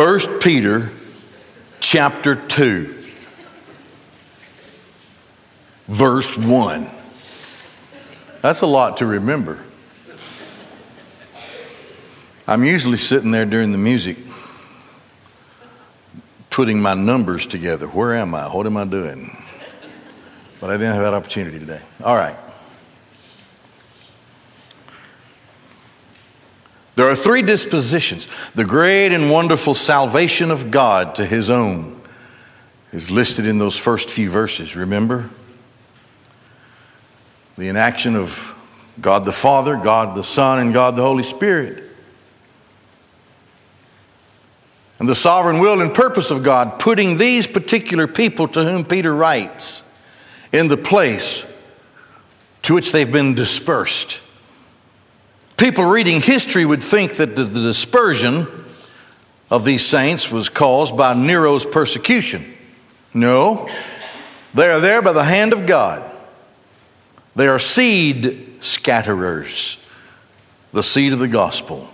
1 Peter chapter 2, verse 1. That's a lot to remember. I'm usually sitting there during the music putting my numbers together. Where am I? What am I doing? But I didn't have that opportunity today. All right. There are three dispositions. The great and wonderful salvation of God to his own is listed in those first few verses, remember? The inaction of God the Father, God the Son, and God the Holy Spirit. And the sovereign will and purpose of God, putting these particular people to whom Peter writes in the place to which they've been dispersed. People reading history would think that the, dispersion of these saints was caused by Nero's persecution. No, they are there by the hand of God. They are seed scatterers, the seed of the gospel.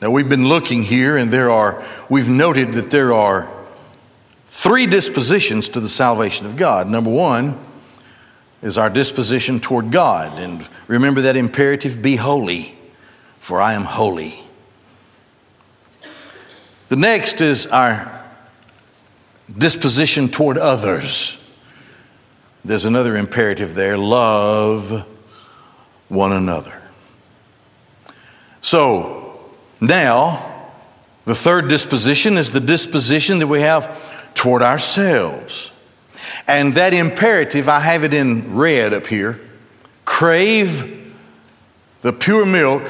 Now we've been looking here, and there are, we've noted that there are three dispositions to the salvation of God. Number one, is our disposition toward God. And remember that imperative be holy, for I am holy. The next is our disposition toward others. There's another imperative there love one another. So now, the third disposition is the disposition that we have toward ourselves. And that imperative, I have it in red up here crave the pure milk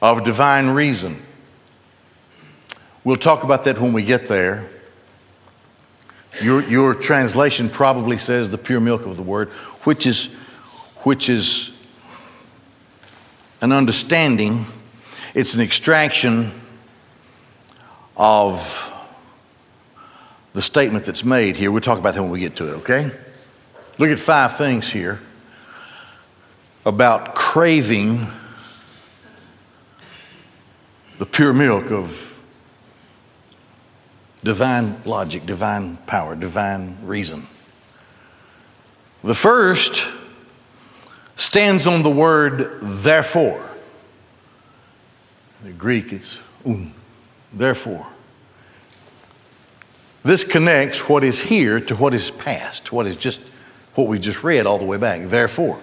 of divine reason. We'll talk about that when we get there. Your, your translation probably says the pure milk of the word, which is, which is an understanding, it's an extraction of the statement that's made here. We'll talk about that when we get to it, okay? Look at five things here about craving the pure milk of divine logic, divine power, divine reason. The first stands on the word therefore. The Greek is um, therefore. This connects what is here to what is past, what is just what we just read all the way back. Therefore.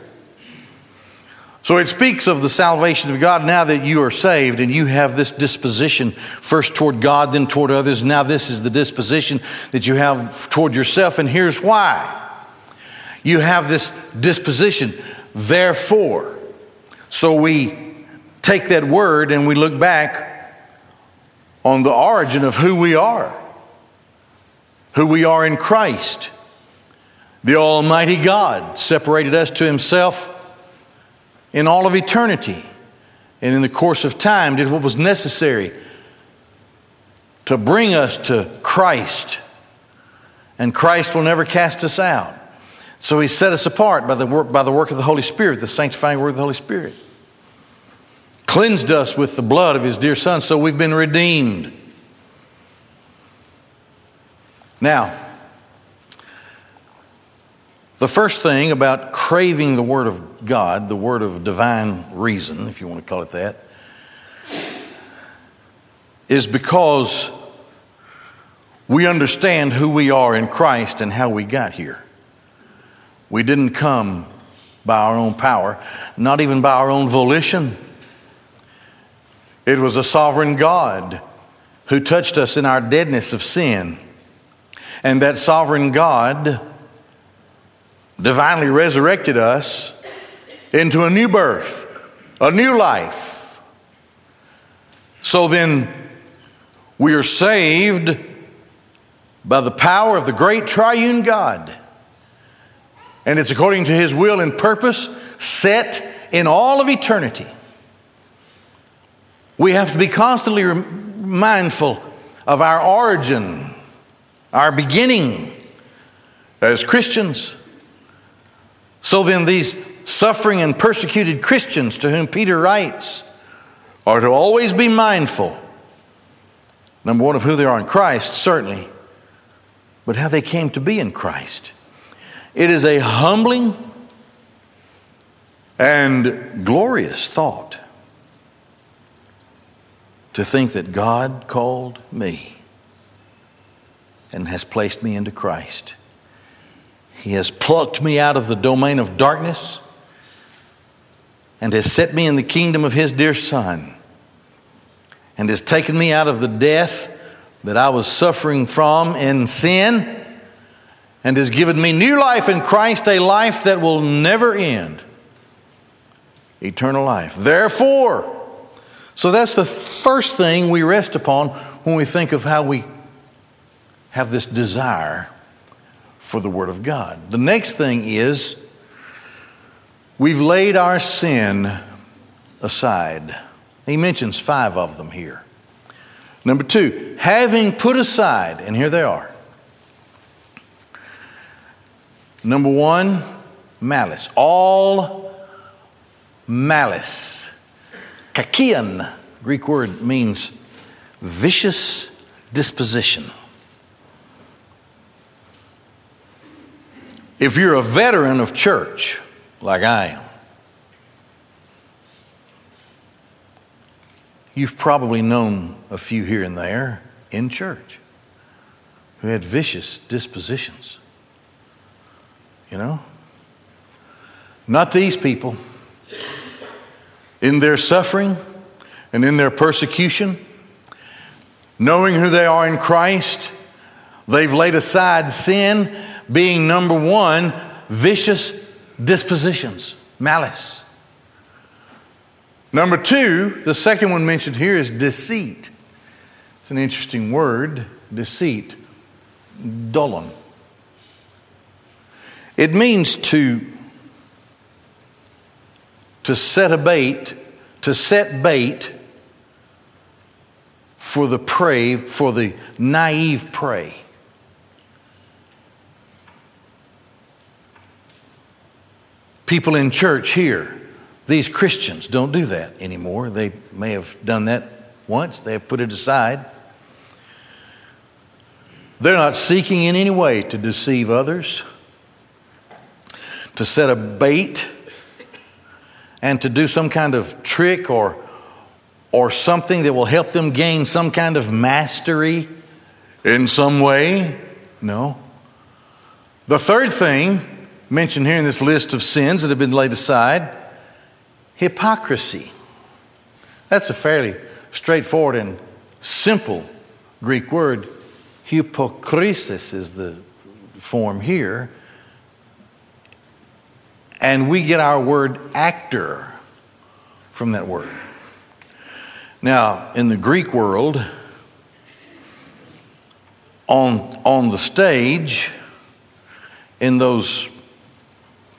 So it speaks of the salvation of God now that you are saved and you have this disposition first toward God, then toward others. Now, this is the disposition that you have toward yourself, and here's why. You have this disposition, therefore. So we take that word and we look back on the origin of who we are who we are in Christ. The Almighty God separated us to Himself in all of eternity and in the course of time did what was necessary to bring us to Christ. And Christ will never cast us out. So He set us apart by the work, by the work of the Holy Spirit, the sanctifying work of the Holy Spirit. Cleansed us with the blood of His dear Son, so we've been redeemed. Now, the first thing about craving the Word of God, the Word of divine reason, if you want to call it that, is because we understand who we are in Christ and how we got here. We didn't come by our own power, not even by our own volition. It was a sovereign God who touched us in our deadness of sin and that sovereign God divinely resurrected us into a new birth, a new life. So then, we are saved by the power of the great triune God. And it's according to his will and purpose set in all of eternity. We have to be constantly mindful of our origin our beginning as Christians. So then, these suffering and persecuted Christians to whom Peter writes are to always be mindful Number one, of who they are in Christ, certainly, but how they came to be in Christ. It is a humbling and glorious thought to think that God called me and has placed me into Christ. He has plucked me out of the domain of darkness and has set me in the kingdom of His dear Son and has taken me out of the death that I was suffering from in sin and has given me new life in Christ, a life that will never end eternal life. Therefore, so that's the first thing we rest upon when we think of how we have this desire for the Word of God. The next thing is we've laid our sin aside. He mentions five of them here. Number two, having put aside, and here they are. Number one, malice. All malice. Kakian, Greek word, means vicious disposition. If you're a veteran of church, like I am, you've probably known a few here and there in church who had vicious dispositions. You know? Not these people in their suffering and in their persecution, knowing who they are in Christ, they've laid aside sin, being number one, vicious dispositions, malice. Number two, the second one mentioned here is deceit. It's an interesting word, deceit. Dolan. It means to to set a bait, to set bait for the prey, for the naive prey. People in church here, these Christians don't do that anymore. They may have done that once, they have put it aside. They're not seeking in any way to deceive others, to set a bait and to do some kind of trick or, or something that will help them gain some kind of mastery in some way? No. The third thing mentioned here in this list of sins that have been laid aside hypocrisy. That's a fairly straightforward and simple Greek word. Hypokrisis is the form here. And we get our word actor from that word. Now, in the Greek world, on, on the stage, in those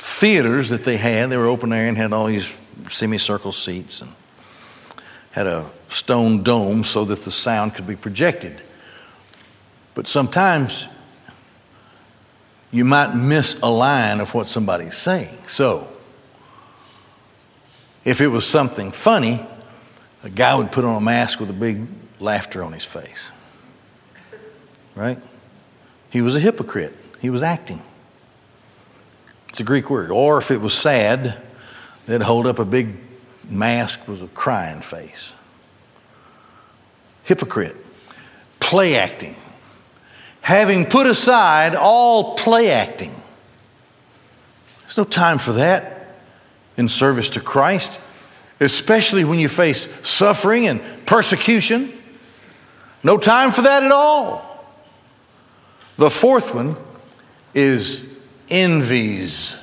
theaters that they had, they were open air and had all these semicircle seats and had a stone dome so that the sound could be projected. But sometimes you might miss a line of what somebody's saying. So, if it was something funny, a guy would put on a mask with a big laughter on his face. Right? He was a hypocrite. He was acting. It's a Greek word. Or if it was sad, they'd hold up a big mask with a crying face. Hypocrite. Play acting having put aside all play acting. There's no time for that in service to Christ, especially when you face suffering and persecution. No time for that at all. The fourth one is envies.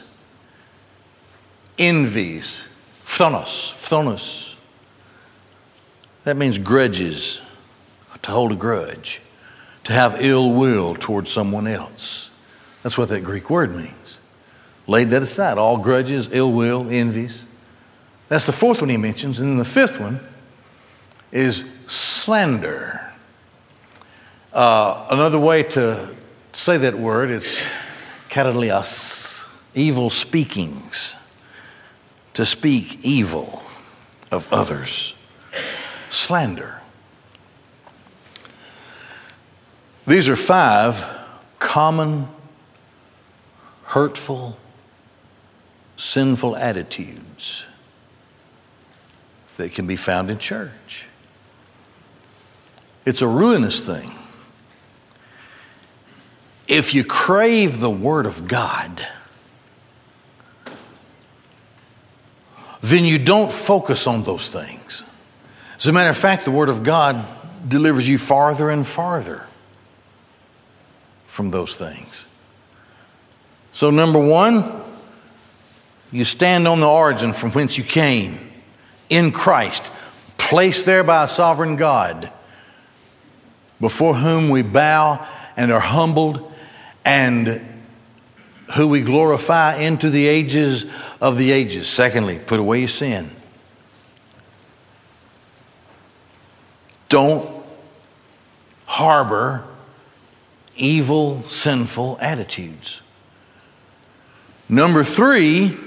Envies. Phthonos. Phthonus. That means grudges, to hold a grudge to have ill will towards someone else. That's what that Greek word means. Laid that aside, all grudges, ill will, envies. That's the fourth one he mentions. And then the fifth one is slander. Uh, another way to say that word is katalias, evil speakings, to speak evil of others. Slander. These are five common, hurtful, sinful attitudes that can be found in church. It's a ruinous thing. If you crave the Word of God, then you don't focus on those things. As a matter of fact, the Word of God delivers you farther and farther from those things. So, number one, you stand on the origin from whence you came in Christ, placed there by a sovereign God, before whom we bow and are humbled, and who we glorify into the ages of the ages. Secondly, put away your sin. Don't harbor evil, sinful attitudes. Number three,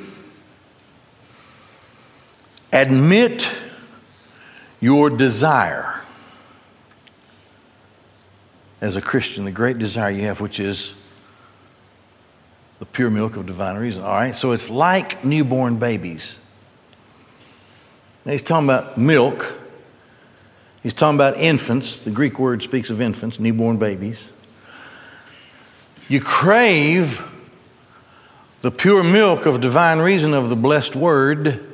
admit your desire as a Christian, the great desire you have, which is the pure milk of divine reason. All right, so it's like newborn babies. Now he's talking about milk. He's talking about infants. The Greek word speaks of infants, newborn babies. You crave the pure milk of divine reason of the blessed word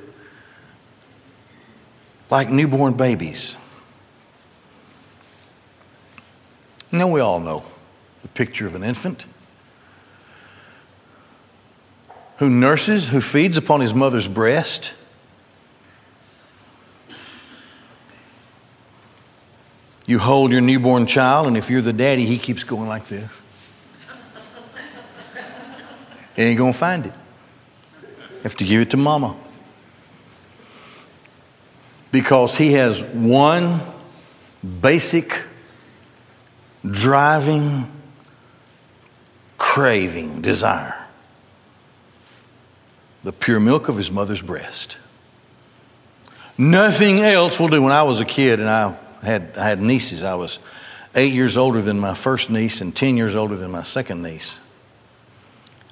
like newborn babies. Now, we all know the picture of an infant who nurses, who feeds upon his mother's breast. You hold your newborn child, and if you're the daddy, he keeps going like this. He ain't gonna find it. You have to give it to mama. Because he has one basic driving craving desire the pure milk of his mother's breast. Nothing else will do. When I was a kid and I had, I had nieces, I was eight years older than my first niece and 10 years older than my second niece.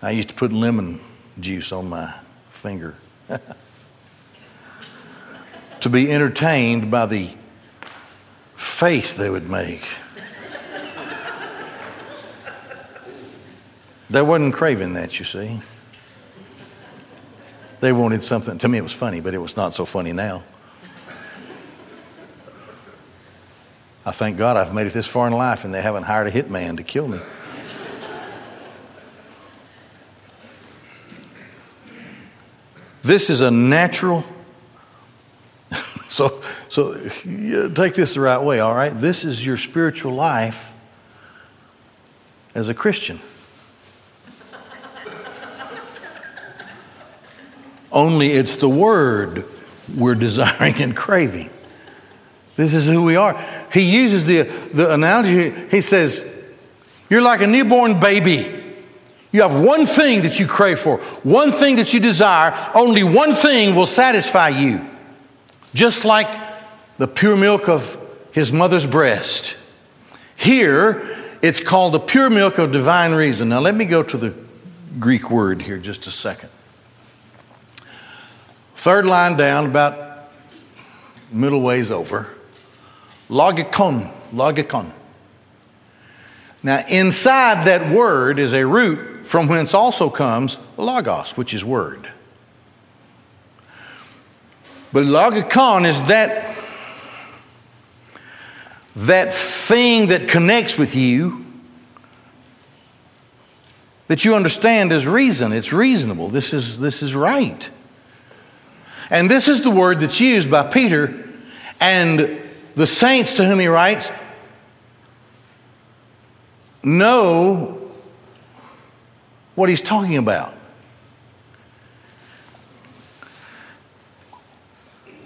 I used to put lemon juice on my finger to be entertained by the face they would make. they wasn't craving that, you see. They wanted something. To me, it was funny, but it was not so funny now. I thank God I've made it this far in life and they haven't hired a hitman to kill me. This is a natural. so, so take this the right way, all right? This is your spiritual life as a Christian. Only it's the Word we're desiring and craving. This is who we are. He uses the, the analogy, he says, You're like a newborn baby. You have one thing that you crave for, one thing that you desire, only one thing will satisfy you. Just like the pure milk of his mother's breast. Here, it's called the pure milk of divine reason. Now, let me go to the Greek word here just a second. Third line down, about middle ways over. Logikon, logikon. Now, inside that word is a root from whence also comes logos, which is word. But logikon is that, that thing that connects with you that you understand as reason. It's reasonable. This is, this is right. And this is the word that's used by Peter and the saints to whom he writes know what he's talking about.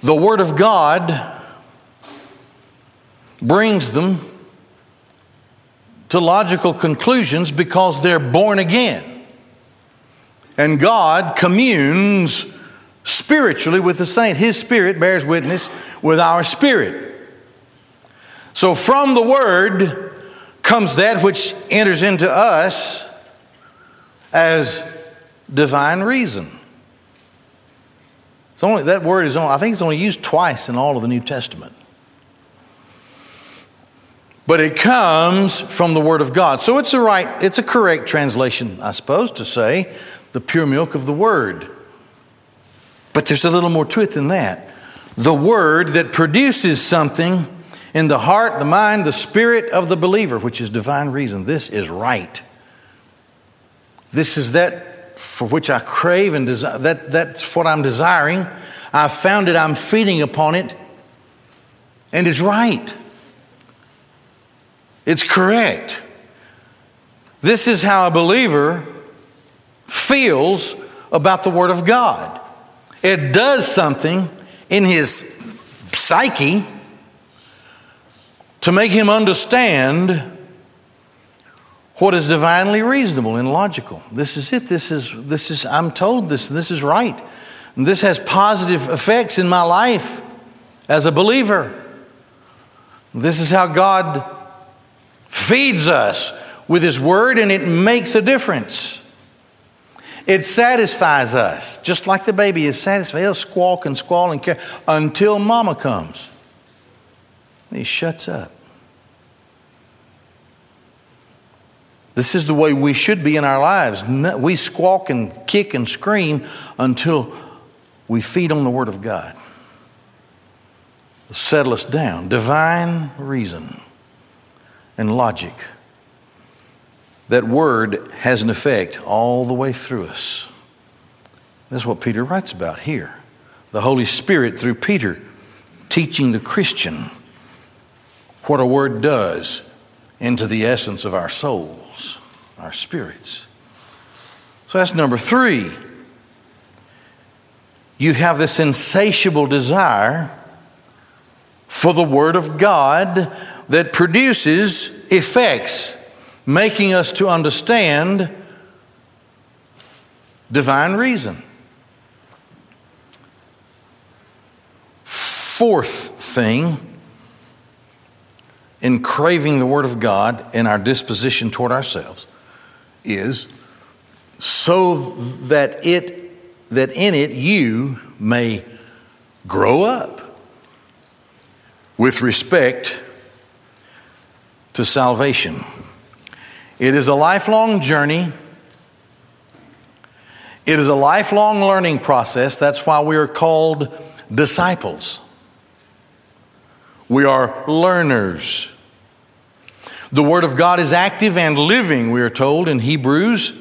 The Word of God brings them to logical conclusions because they're born again. And God communes spiritually with the saint. His spirit bears witness with our spirit. So, from the word comes that which enters into us as divine reason. It's only, that word is only, I think it's only used twice in all of the New Testament. But it comes from the Word of God. So it's a right, it's a correct translation, I suppose, to say the pure milk of the Word. But there's a little more to it than that. The Word that produces something in the heart, the mind, the spirit of the believer, which is divine reason. This is right. This is that for which I crave and desire. That, that's what I'm desiring. I've found it, I'm feeding upon it, and it's right. It's correct. This is how a believer feels about the Word of God. It does something in his psyche to make him understand what is divinely reasonable and logical. This is it. This is, this is I'm told this, this is right. And this has positive effects in my life as a believer. This is how God feeds us with His Word, and it makes a difference. It satisfies us, just like the baby is satisfied. He'll squawk and squall and care until mama comes. He shuts up. This is the way we should be in our lives. We squawk and kick and scream until we feed on the Word of God. Settle us down. Divine reason and logic. That Word has an effect all the way through us. That's what Peter writes about here. The Holy Spirit, through Peter, teaching the Christian what a word does into the essence of our souls, our spirits. So that's number three. You have this insatiable desire for the Word of God that produces effects, making us to understand divine reason. Fourth thing in craving the Word of God in our disposition toward ourselves is so that it that in it you may grow up with respect to salvation. It is a lifelong journey. It is a lifelong learning process. That's why we are called disciples. We are learners. The Word of God is active and living, we are told in Hebrews.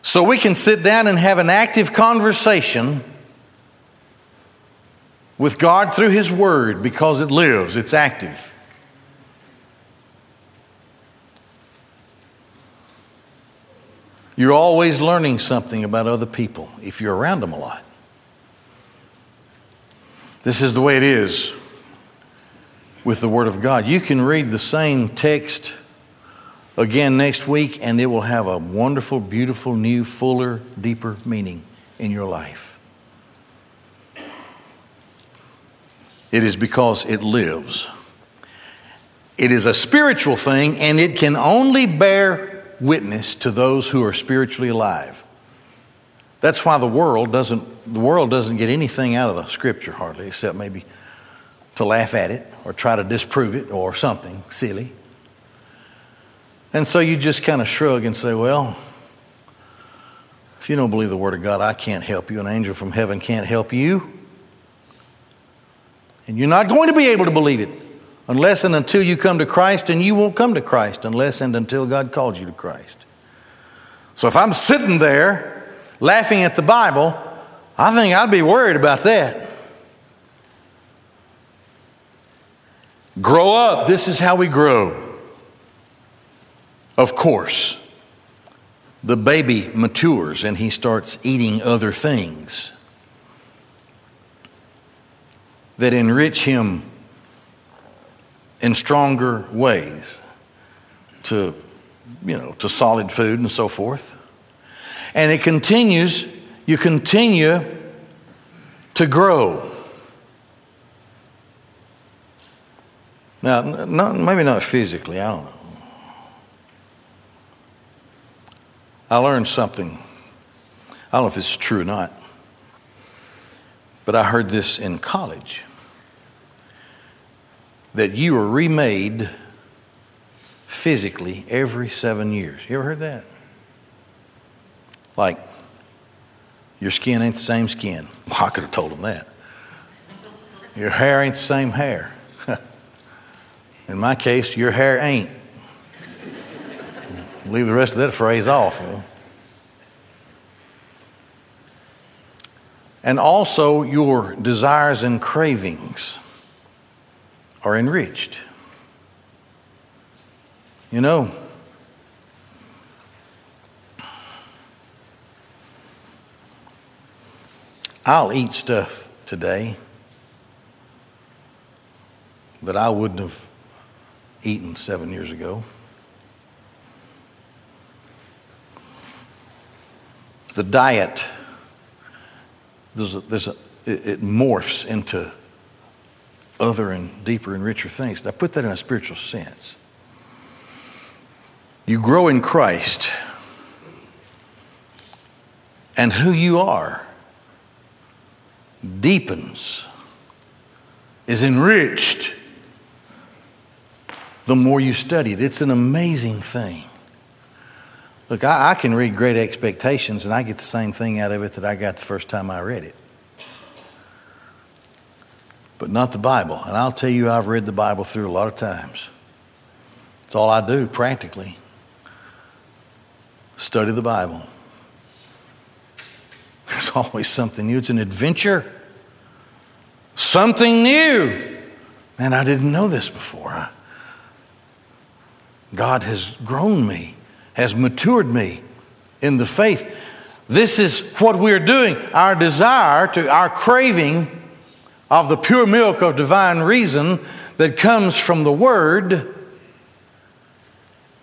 So we can sit down and have an active conversation with God through His Word because it lives, it's active. You're always learning something about other people if you're around them a lot. This is the way it is with the Word of God. You can read the same text again next week, and it will have a wonderful, beautiful, new, fuller, deeper meaning in your life. It is because it lives. It is a spiritual thing, and it can only bear witness to those who are spiritually alive. That's why the world doesn't the world doesn't get anything out of the scripture hardly, except maybe to laugh at it or try to disprove it or something silly. And so you just kind of shrug and say, Well, if you don't believe the Word of God, I can't help you. An angel from heaven can't help you. And you're not going to be able to believe it unless and until you come to Christ, and you won't come to Christ unless and until God calls you to Christ. So if I'm sitting there laughing at the Bible, I think I'd be worried about that. Grow up. This is how we grow. Of course, the baby matures and he starts eating other things that enrich him in stronger ways to, you know, to solid food and so forth. And it continues, you continue to grow. Now, not, maybe not physically, I don't know. I learned something. I don't know if it's true or not, but I heard this in college that you are remade physically every seven years. You ever heard that? Like, your skin ain't the same skin. Well, I could have told them that. Your hair ain't the same hair. In my case, your hair ain't. Leave the rest of that phrase off. And also, your desires and cravings are enriched. You know, I'll eat stuff today that I wouldn't have eaten seven years ago. The diet, there's a, there's a, it, it morphs into other and deeper and richer things. I put that in a spiritual sense. You grow in Christ, and who you are deepens, is enriched the more you study it. It's an amazing thing. Look, I, I, can read Great Expectations and I get the same thing out of it that I got the first time I read it. But not the Bible. And I'll tell you, I've read the Bible through a lot of times. It's all I do practically. Study the Bible. There's always something new. It's an adventure, something new. Man, I didn't know this before. God has grown me, has matured me in the faith. This is what we're doing. Our desire to, our craving of the pure milk of divine reason that comes from the Word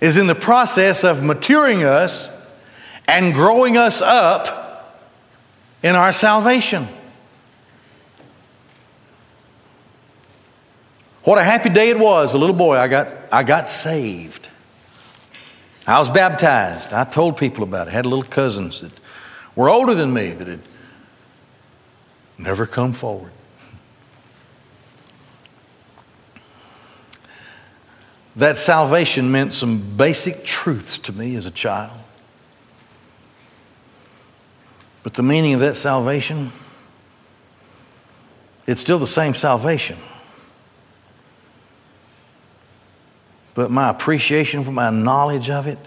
is in the process of maturing us and growing us up in our salvation. What a happy day it was. A little boy, I got, I got saved. I was baptized. I told people about it. I had little cousins that were older than me that had never come forward. That salvation meant some basic truths to me as a child. But the meaning of that salvation, it's still the same salvation. but my appreciation for my knowledge of it,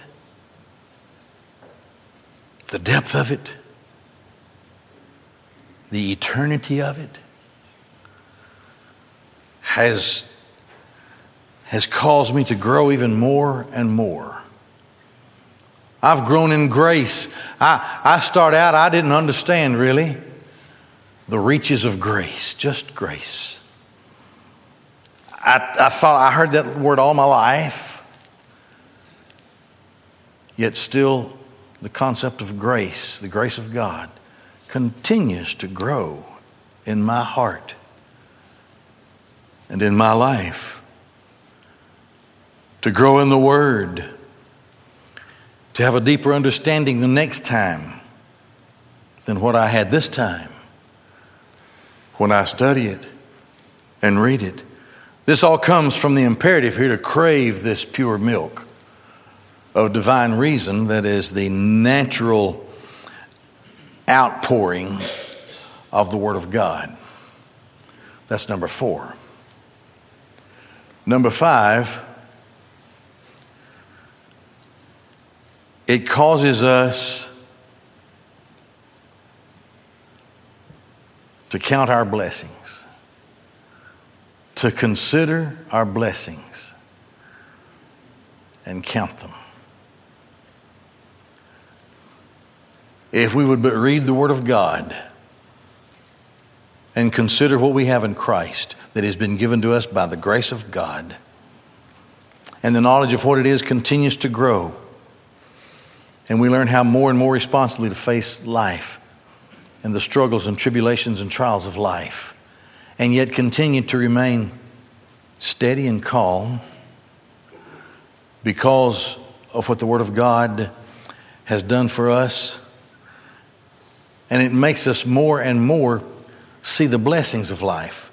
the depth of it, the eternity of it, has, has caused me to grow even more and more. I've grown in grace. I, I start out, I didn't understand really the reaches of grace, just grace. I, I thought I heard that word all my life, yet still the concept of grace, the grace of God, continues to grow in my heart and in my life. To grow in the Word, to have a deeper understanding the next time than what I had this time when I study it and read it. This all comes from the imperative here to crave this pure milk of divine reason that is the natural outpouring of the Word of God. That's number four. Number five, it causes us to count our blessings to consider our blessings and count them. If we would but read the Word of God and consider what we have in Christ that has been given to us by the grace of God, and the knowledge of what it is continues to grow, and we learn how more and more responsibly to face life and the struggles and tribulations and trials of life and yet continue to remain steady and calm because of what the Word of God has done for us. And it makes us more and more see the blessings of life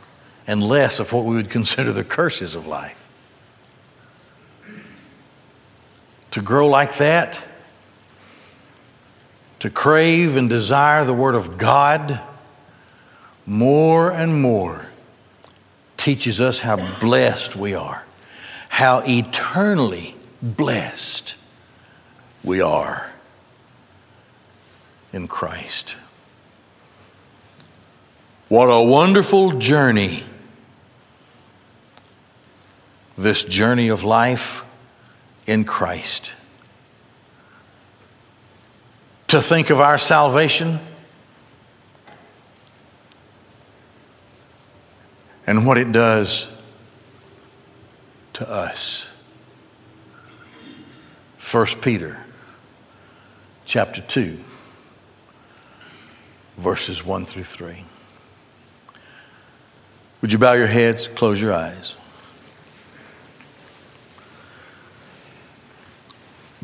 and less of what we would consider the curses of life. To grow like that, to crave and desire the Word of God more and more teaches us how blessed we are, how eternally blessed we are in Christ. What a wonderful journey this journey of life in Christ. To think of our salvation and what it does to us. 1 Peter chapter 2 verses 1 through 3. Would you bow your heads, close your eyes?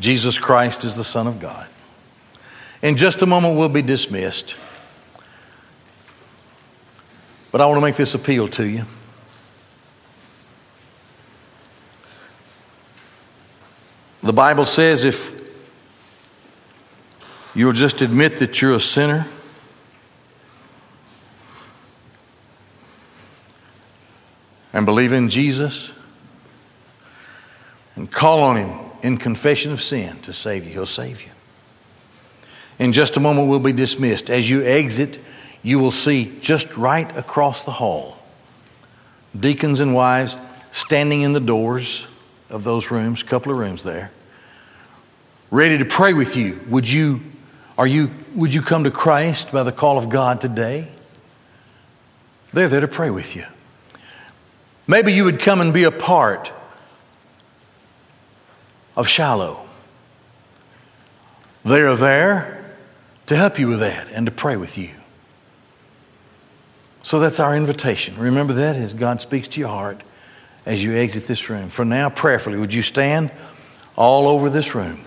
Jesus Christ is the Son of God. In just a moment, we'll be dismissed. But I want to make this appeal to you. The Bible says if you'll just admit that you're a sinner, and believe in Jesus and call on Him in confession of sin to save you, He'll save you. In just a moment, we'll be dismissed. As you exit, you will see just right across the hall deacons and wives standing in the doors of those rooms, a couple of rooms there, ready to pray with you. Would you, are you, would you come to Christ by the call of God today? They're there to pray with you. Maybe you would come and be a part of Shiloh. They are there to help you with that and to pray with you. So that's our invitation. Remember that as God speaks to your heart as you exit this room. For now, prayerfully, would you stand all over this room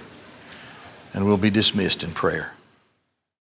and we'll be dismissed in prayer.